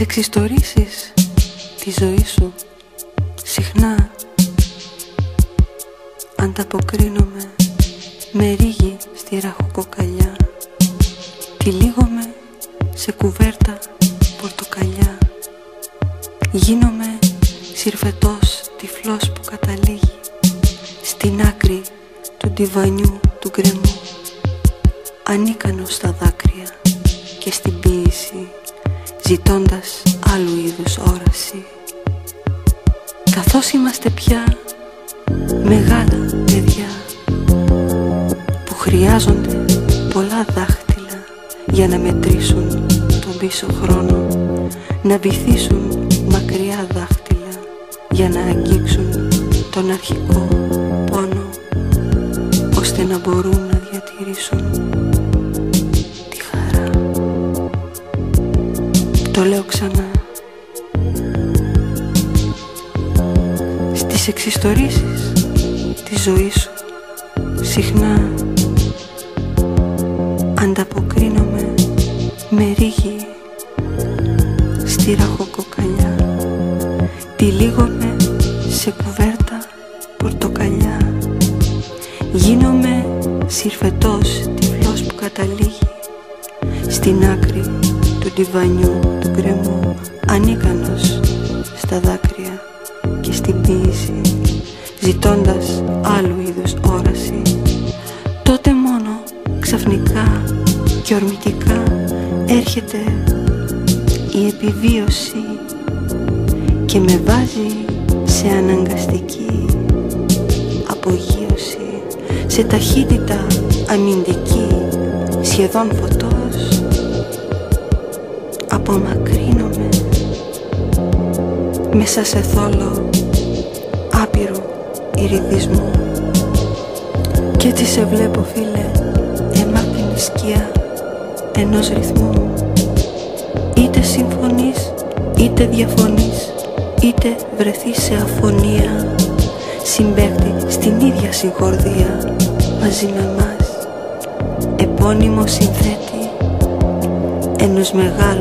εξιστορήσεις τη ζωή σου συχνά. Ανταποκρίνομαι με ρίγη στη ραχοκοκαλιά. Τυλίγομαι σε κουβέντα συγχορδία μαζί με μας Επώνυμο συνθέτη ενός μεγάλου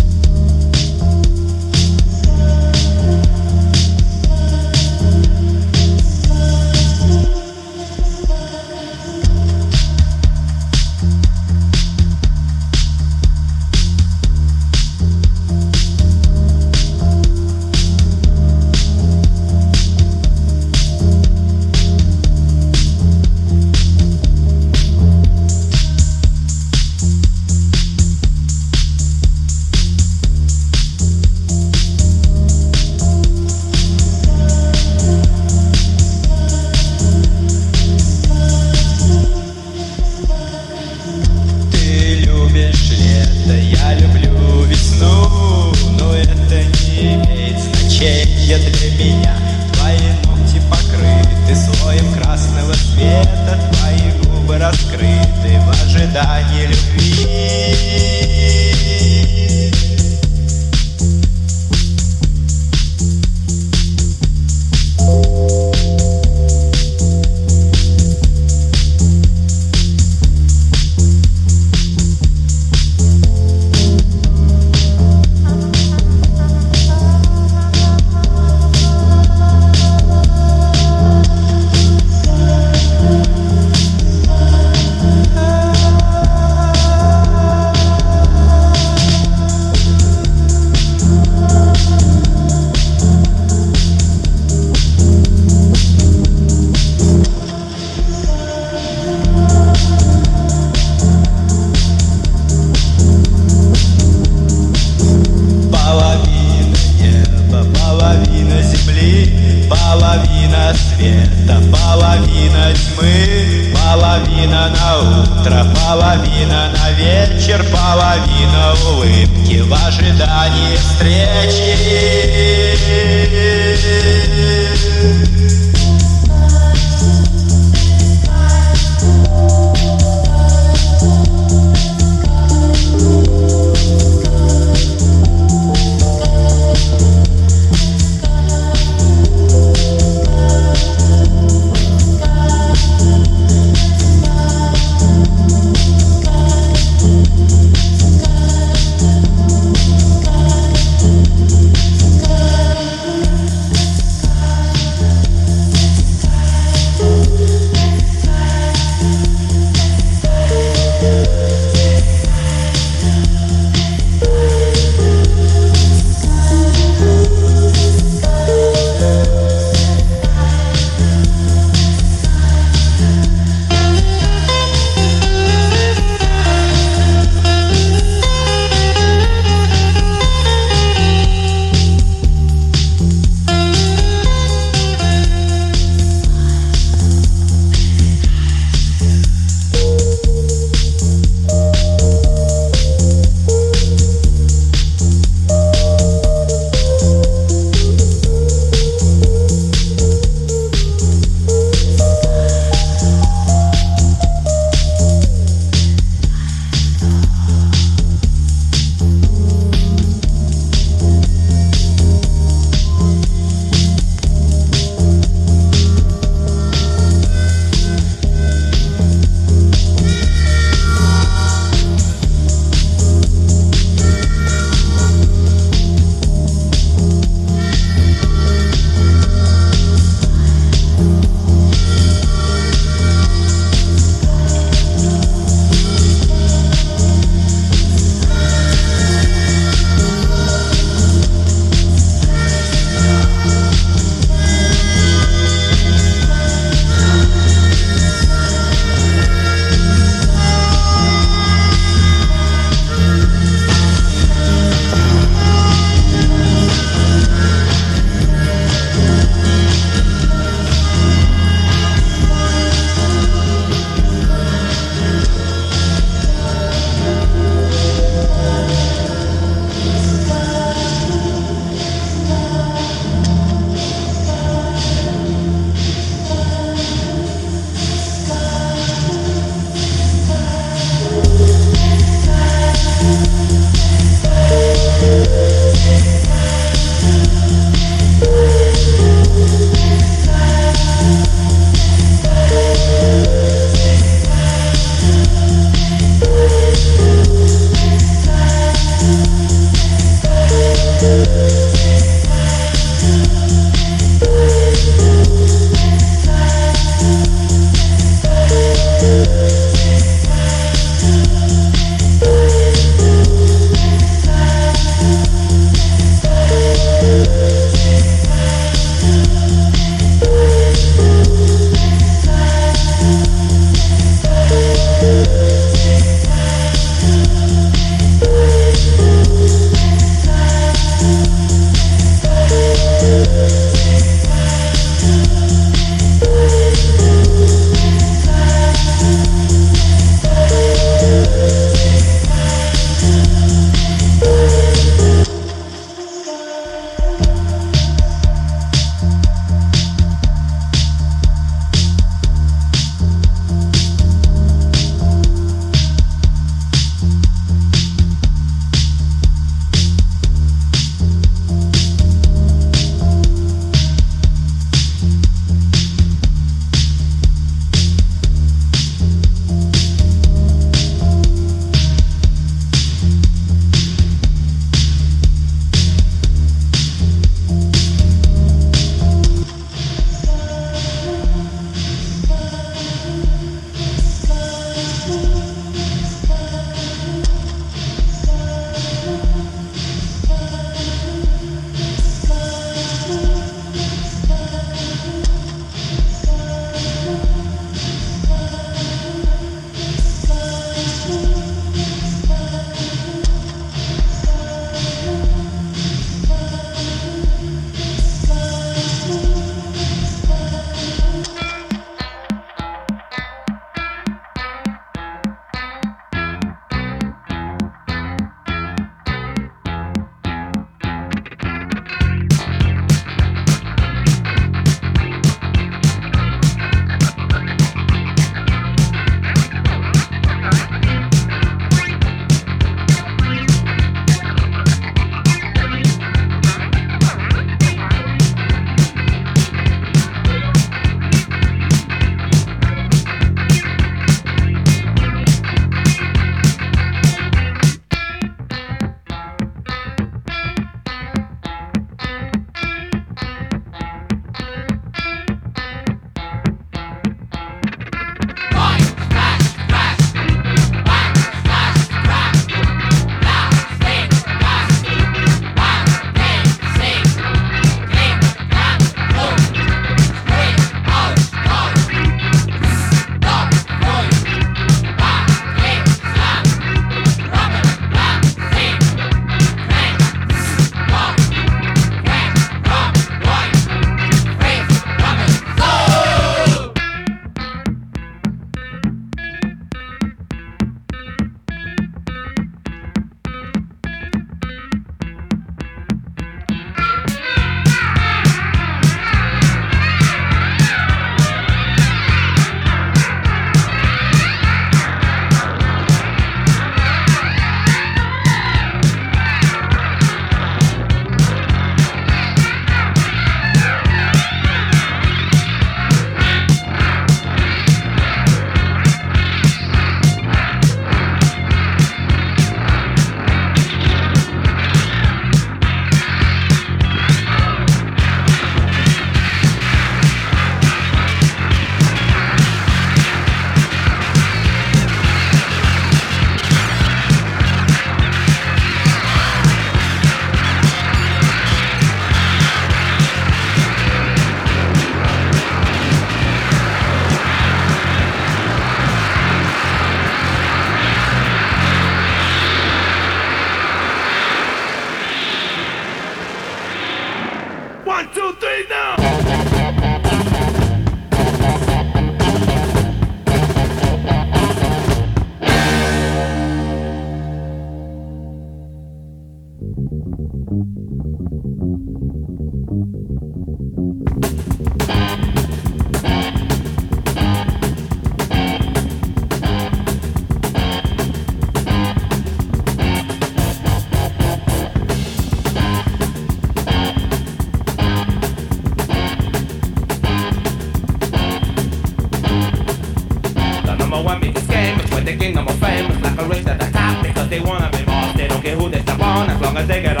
I think I'd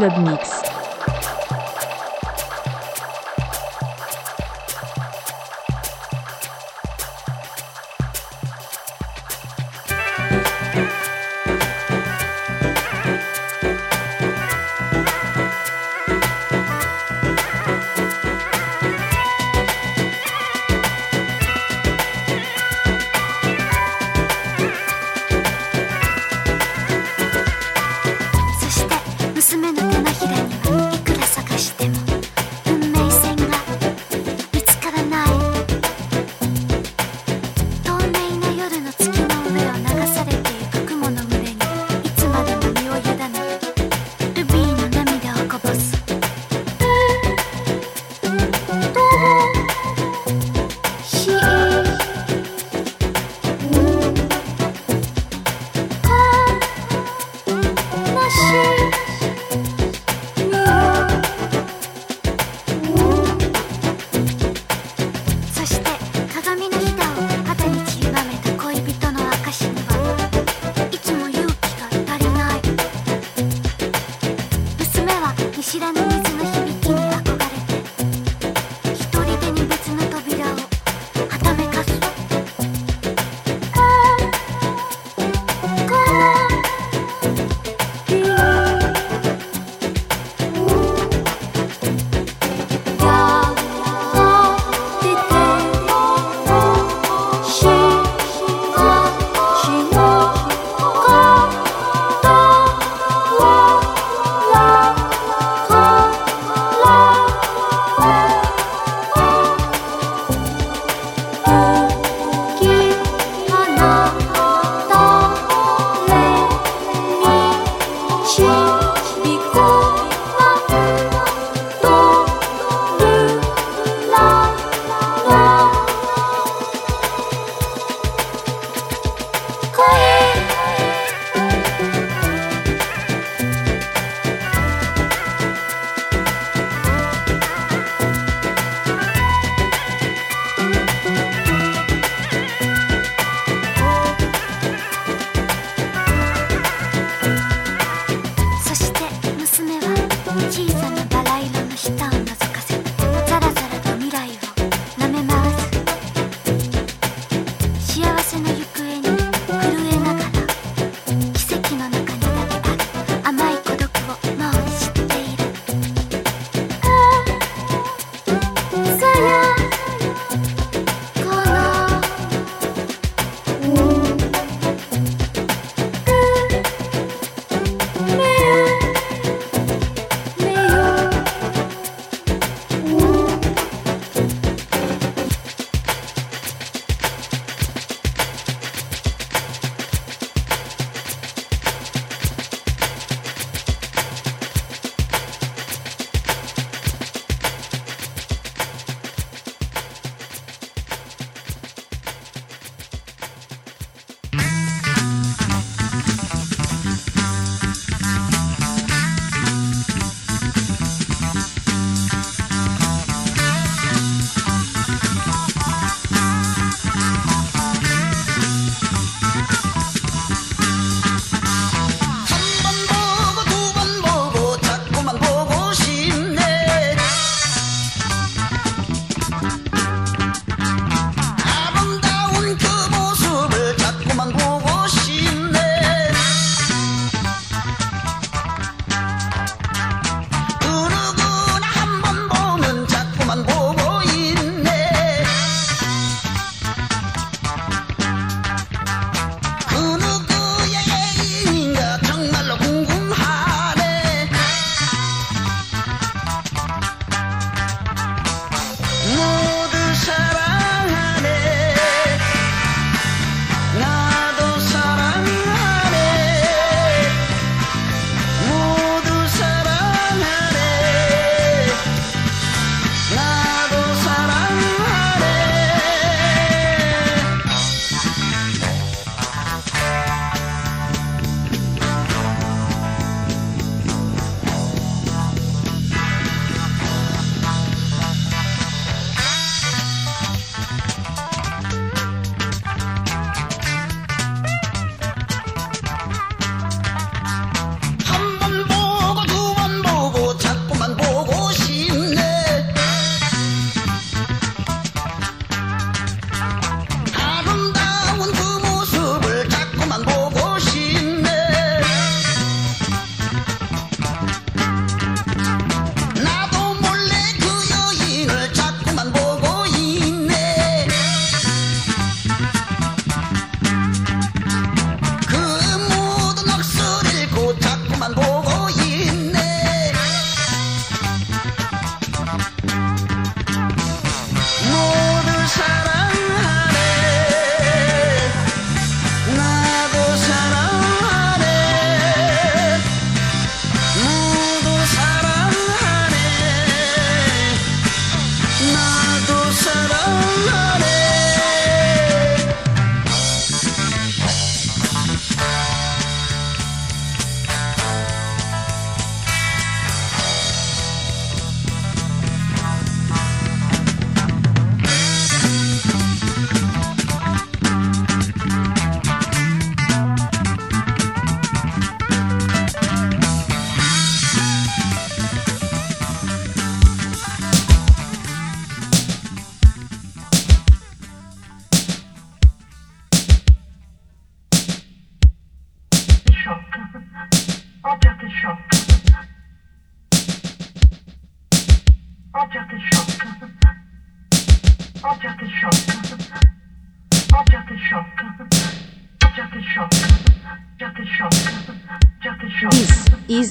Club Mix.「quiet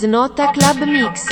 Nota Club Mix.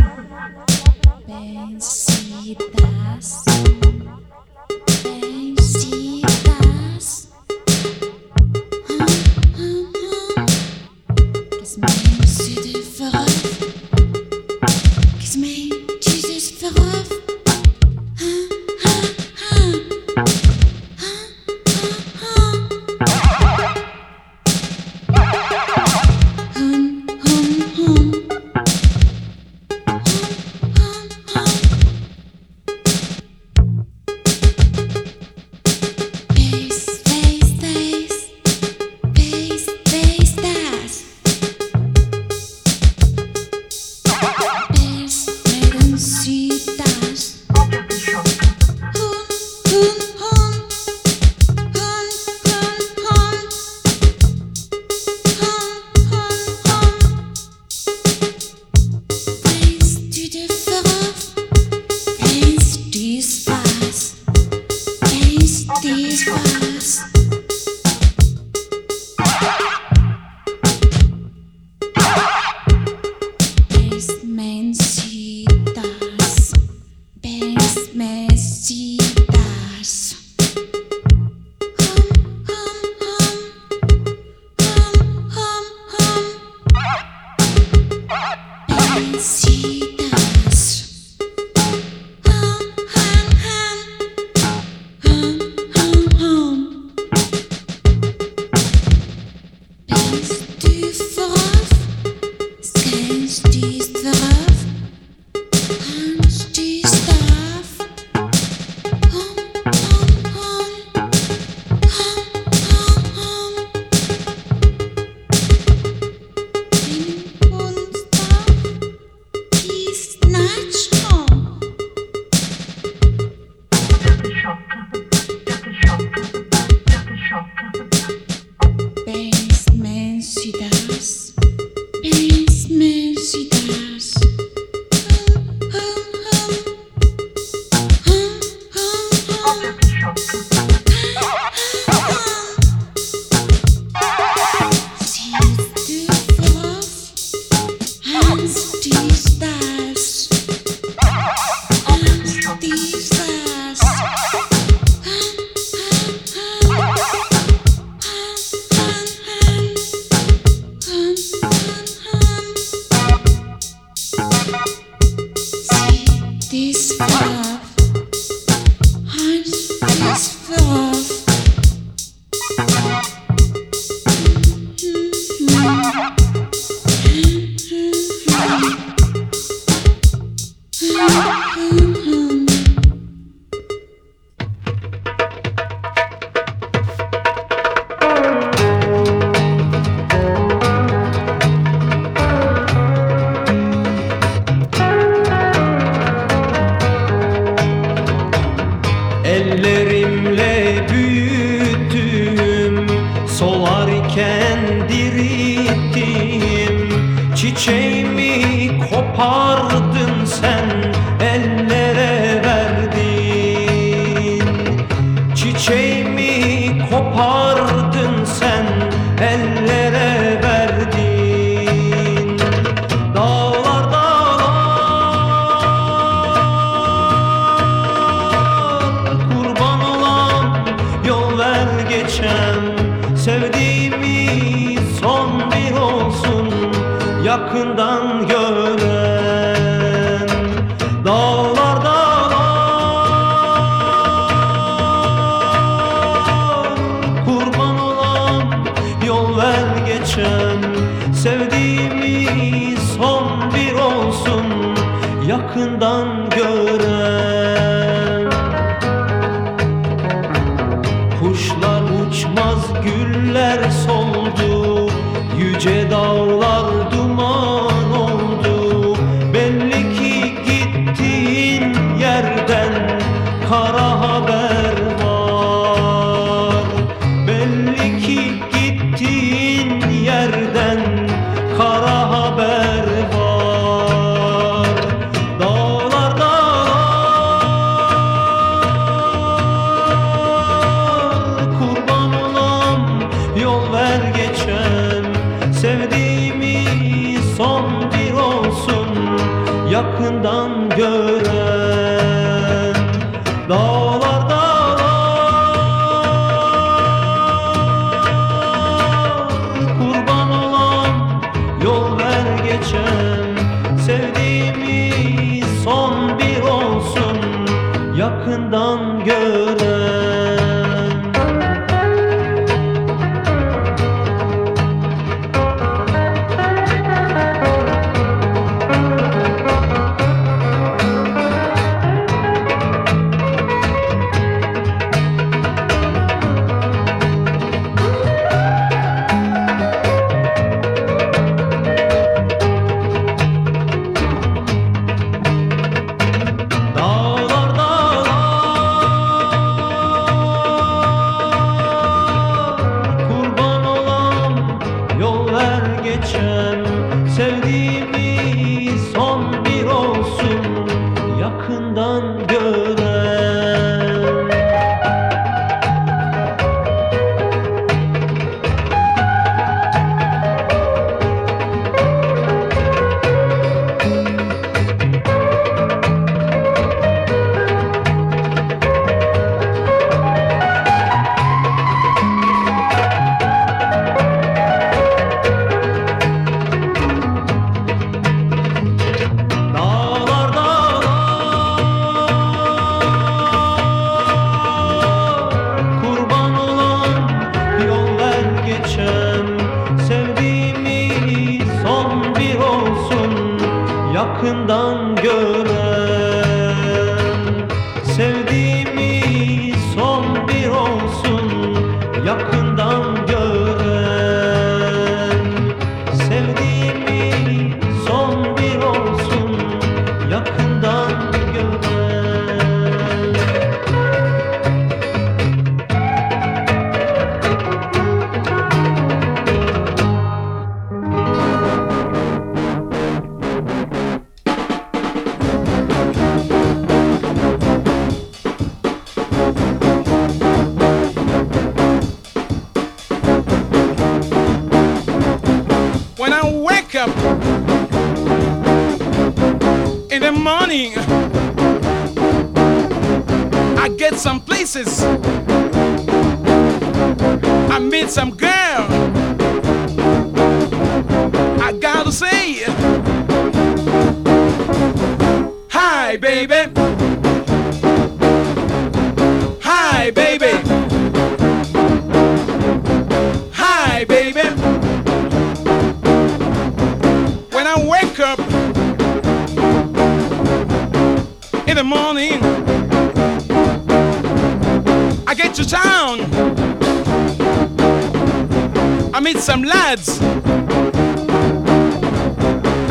Some lads.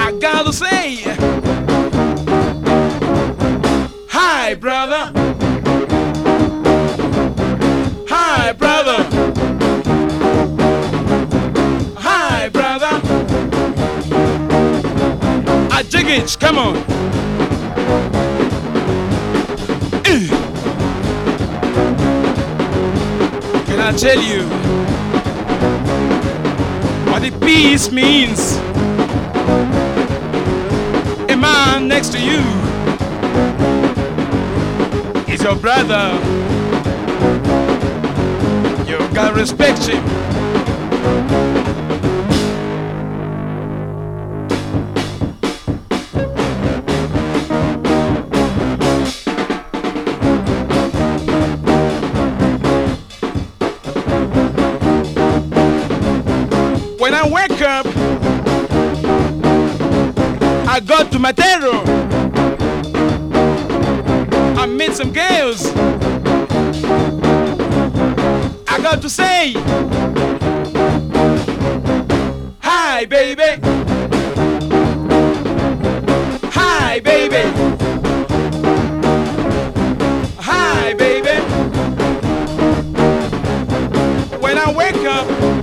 I gotta say, hi, brother. Hi, brother. Hi, brother. I dig it, come on. Eh. Can I tell you the peace means? A man next to you is your brother. You gotta respect him. I wake up, I go to Matero. I meet some girls. I got to say, hi, baby. Hi, baby. Hi, baby. When I wake up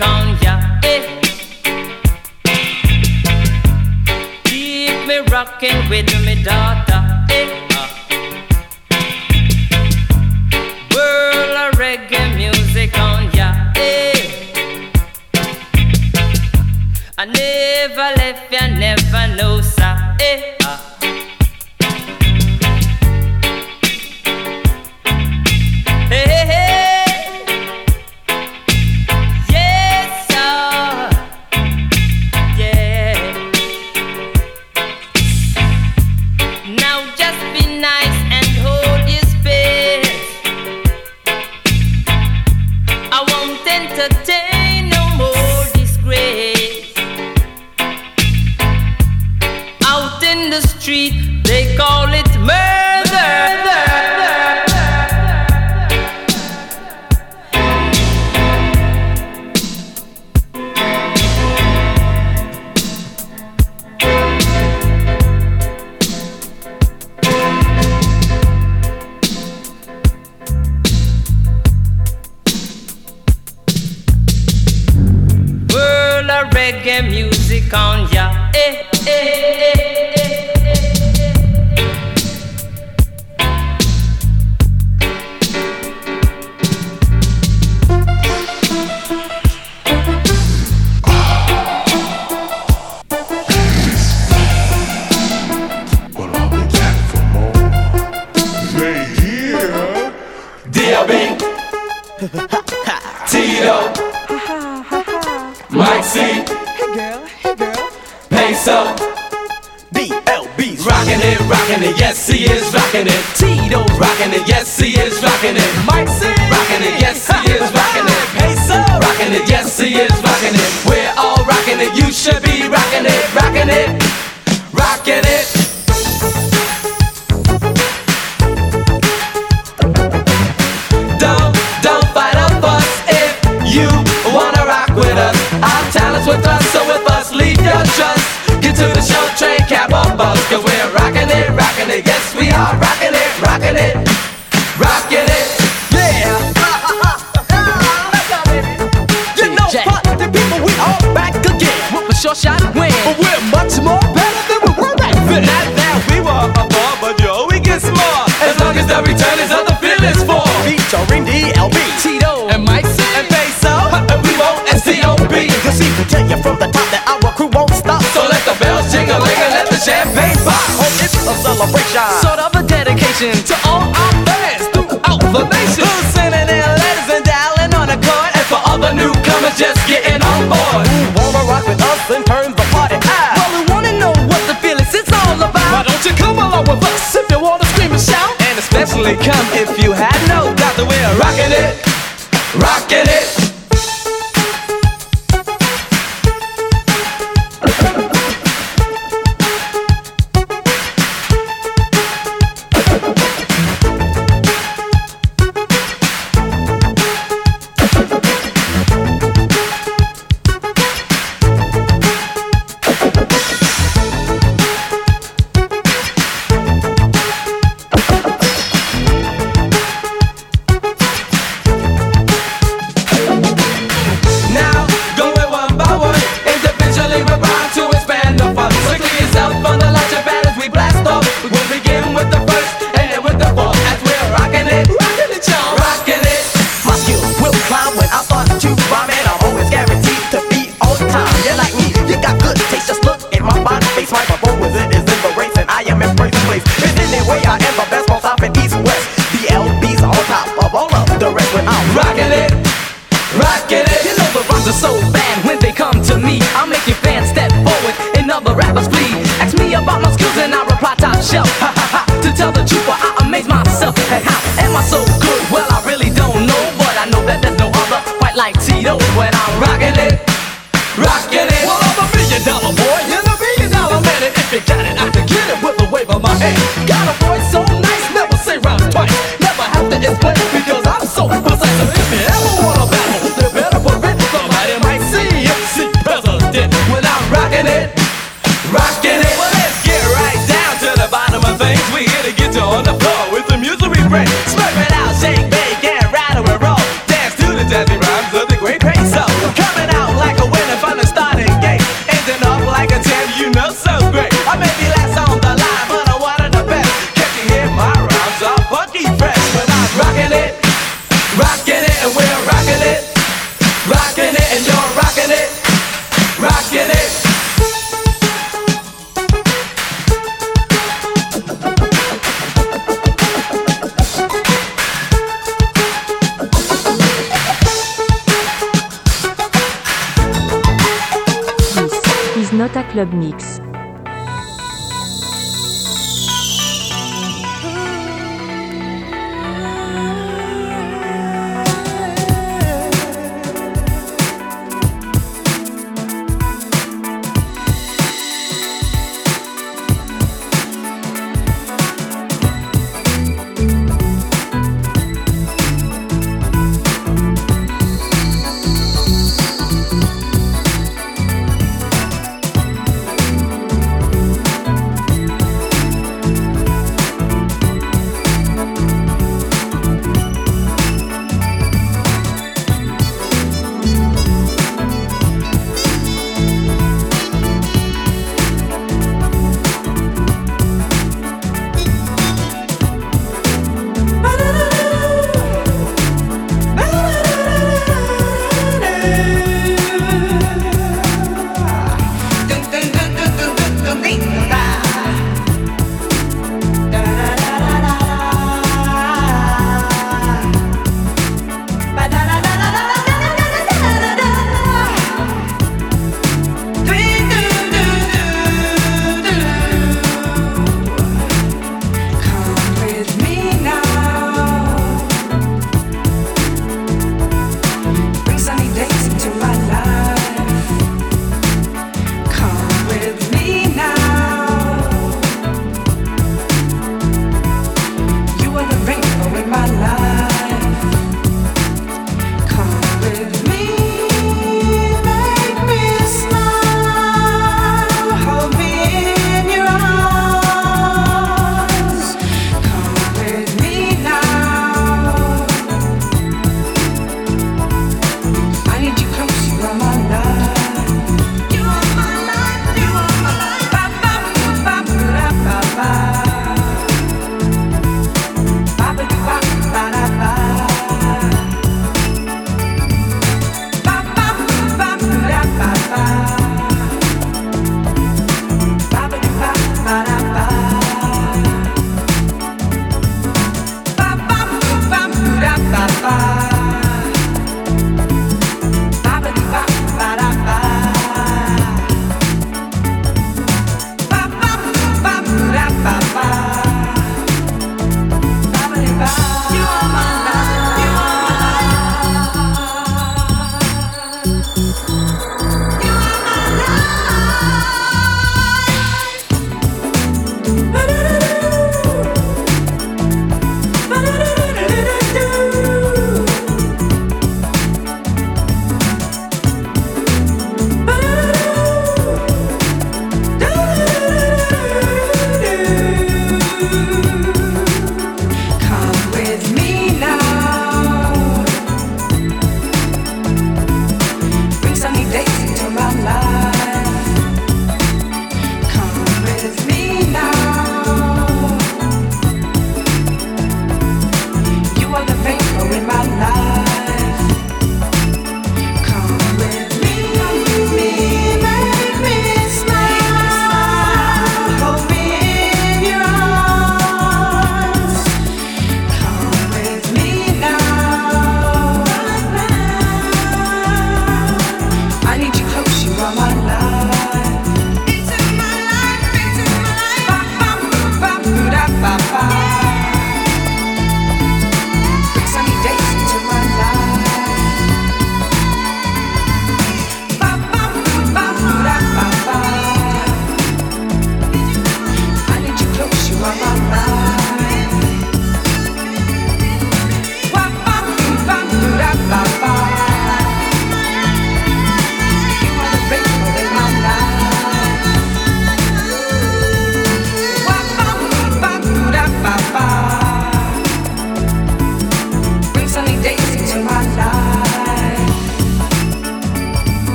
Eh. Keep me rocking with me daughter, eh. Ah. World of reggae music on ya, eh. I never left ya, never know.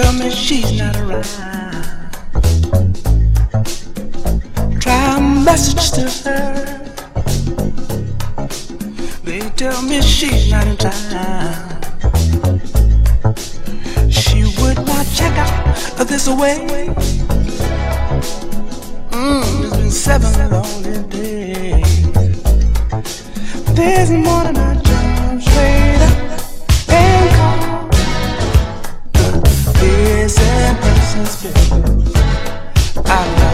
Tell me she's not around. Try a message to her. They tell me she's not in town. She would not check out of this away. Mm, it's been seven lonely days. This morning I I love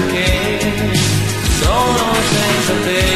perché sono senza te.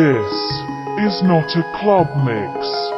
This is not a club mix.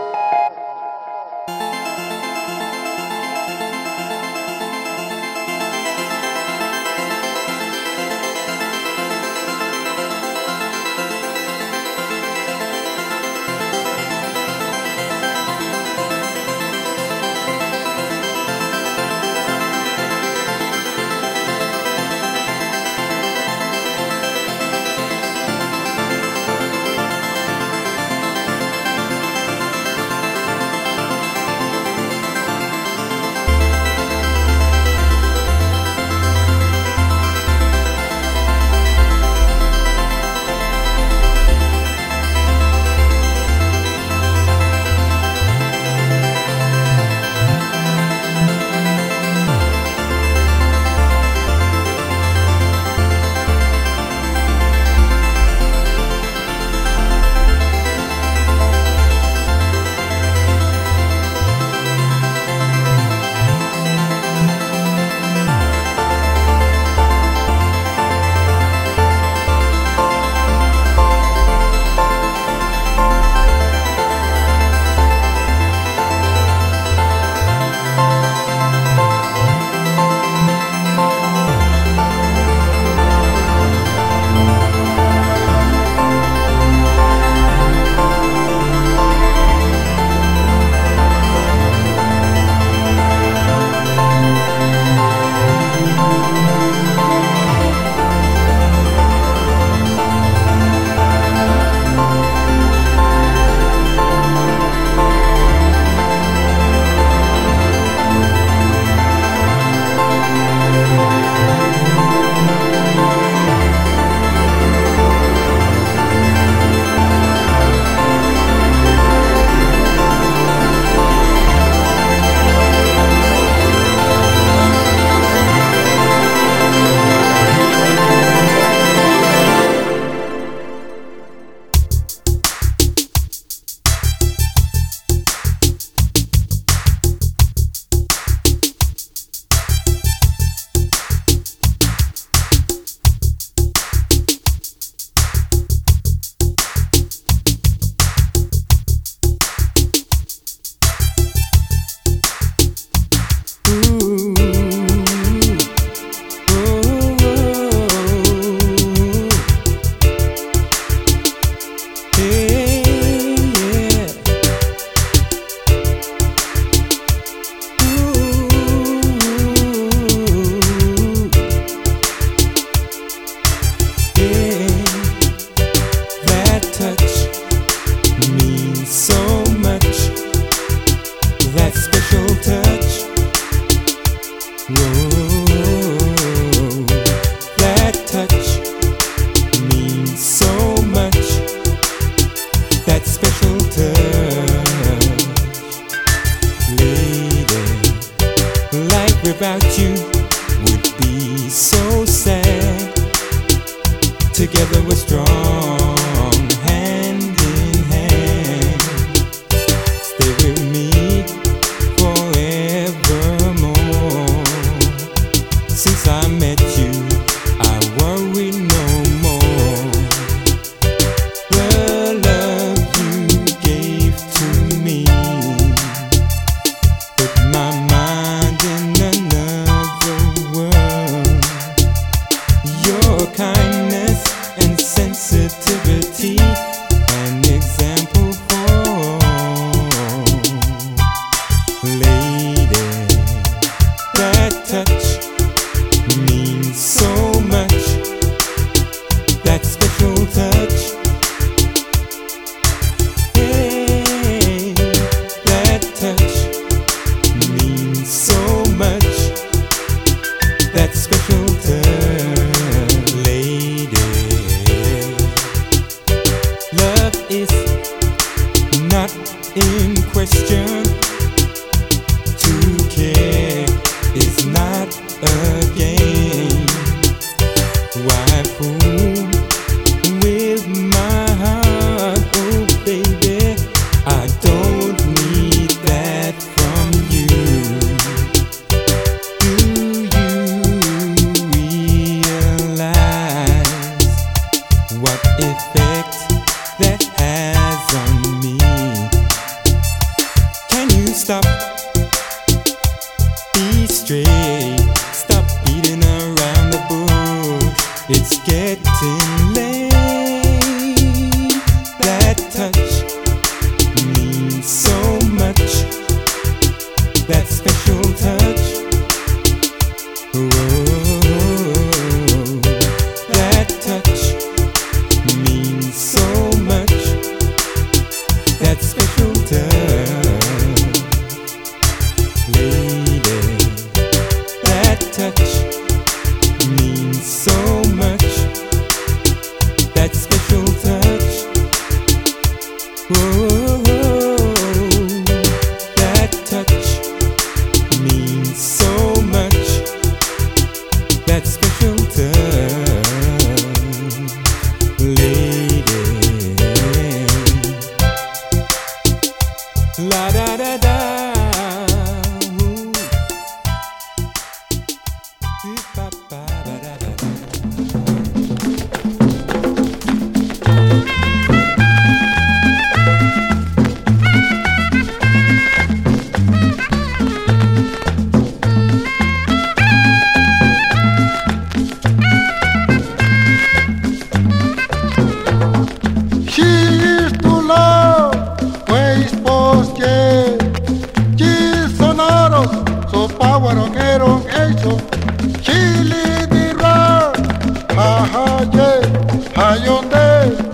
Sunday.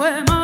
fue más.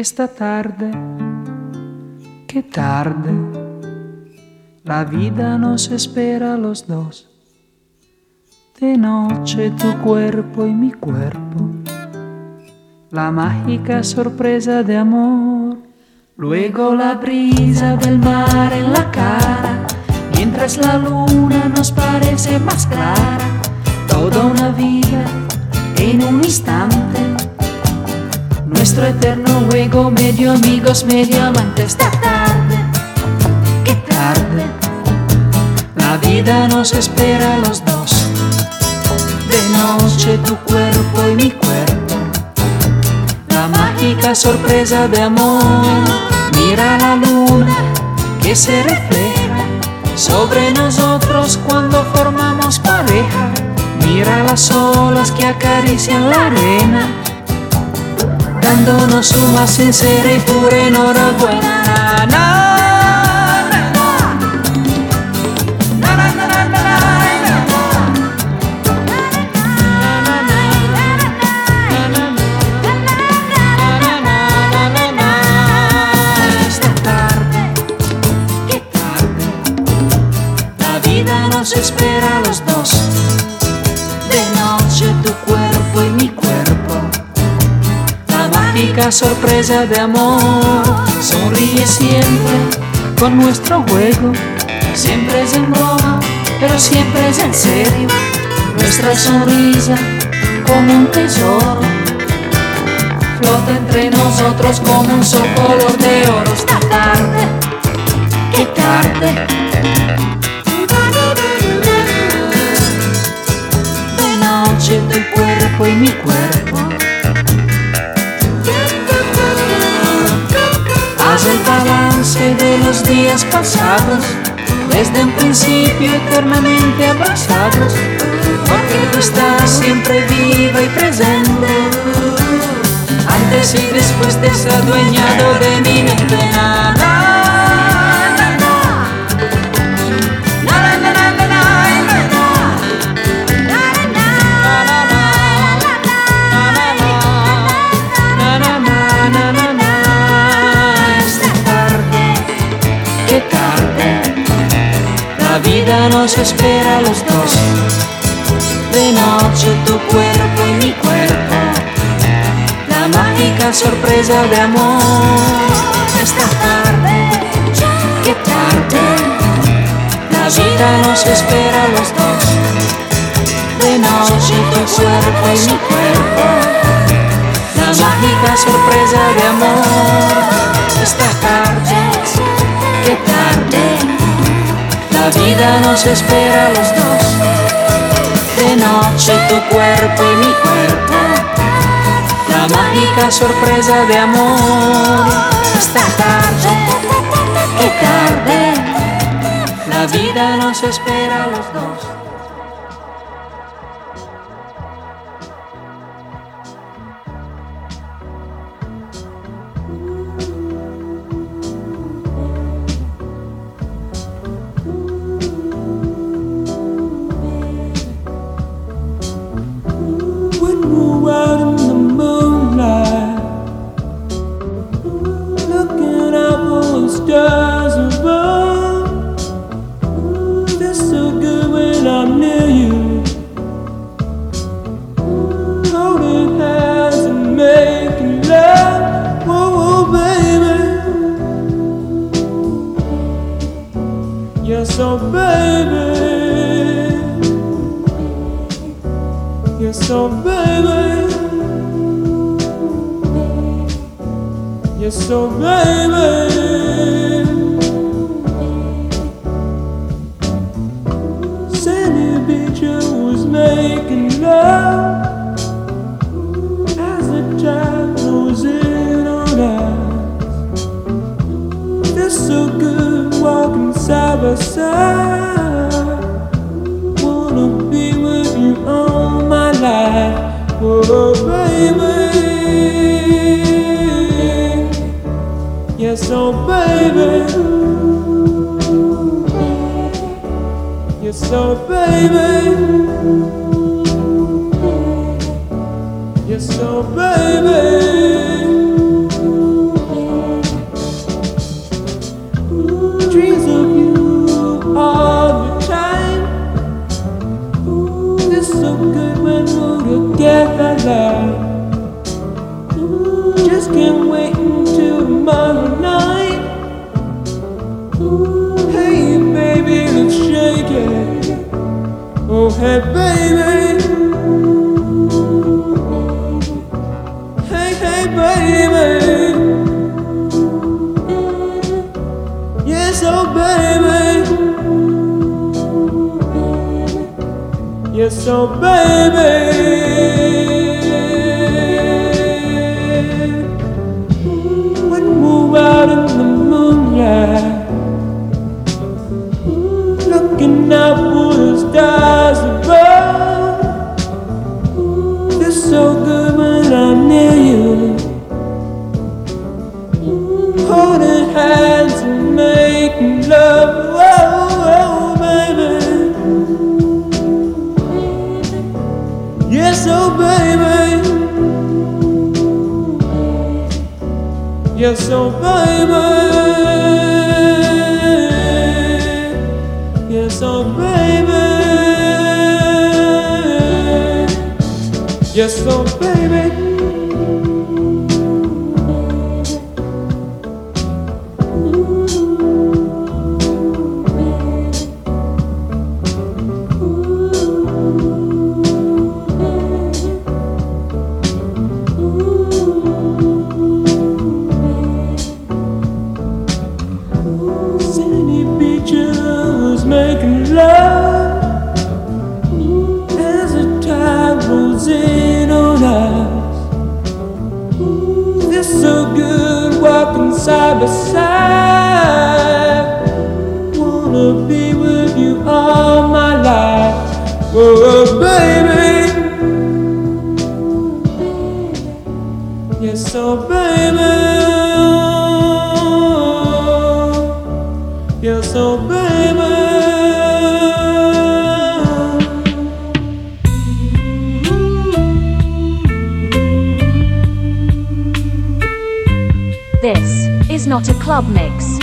Esta tarde, qué tarde, la vida nos espera a los dos. De noche tu cuerpo y mi cuerpo, la mágica sorpresa de amor. Luego la brisa del mar en la cara, mientras la luna nos parece más clara. Toda una vida en un instante. Nuestro eterno juego, medio amigos, medio amantes. Esta tarde, qué tarde. La vida nos espera a los dos. De noche tu cuerpo y mi cuerpo. La mágica sorpresa de amor. Mira la luna que se refleja sobre nosotros cuando formamos pareja. Mira las olas que acarician la arena, dándonos su más sincera y pura enhorabuena. Na, na, mágica sorpresa de amor. Sonríe siempre con nuestro juego, siempre es en broma, pero siempre es en serio. Nuestra sonrisa como un tesoro, flota entre nosotros como un sol de oro. Esta tarde, qué tarde. De noche tu cuerpo y mi cuerpo. Haz el balance de los días pasados, desde un principio eternamente abrazados, porque tú estás siempre viva y presente, antes y después de ser adueñado de mi mente. Vida nos espera a los dos. De noche tu cuerpo y mi cuerpo, la mágica sorpresa de amor. Esta tarde, qué tarde, la vida nos espera a los dos. De noche tu cuerpo y mi cuerpo, la mágica sorpresa de amor. Esta tarde, la vida nos espera a los dos. De noche tu cuerpo y mi cuerpo, la mágica sorpresa de amor. Esta tarde, qué tarde, la vida nos espera a los dos. Not a club mix.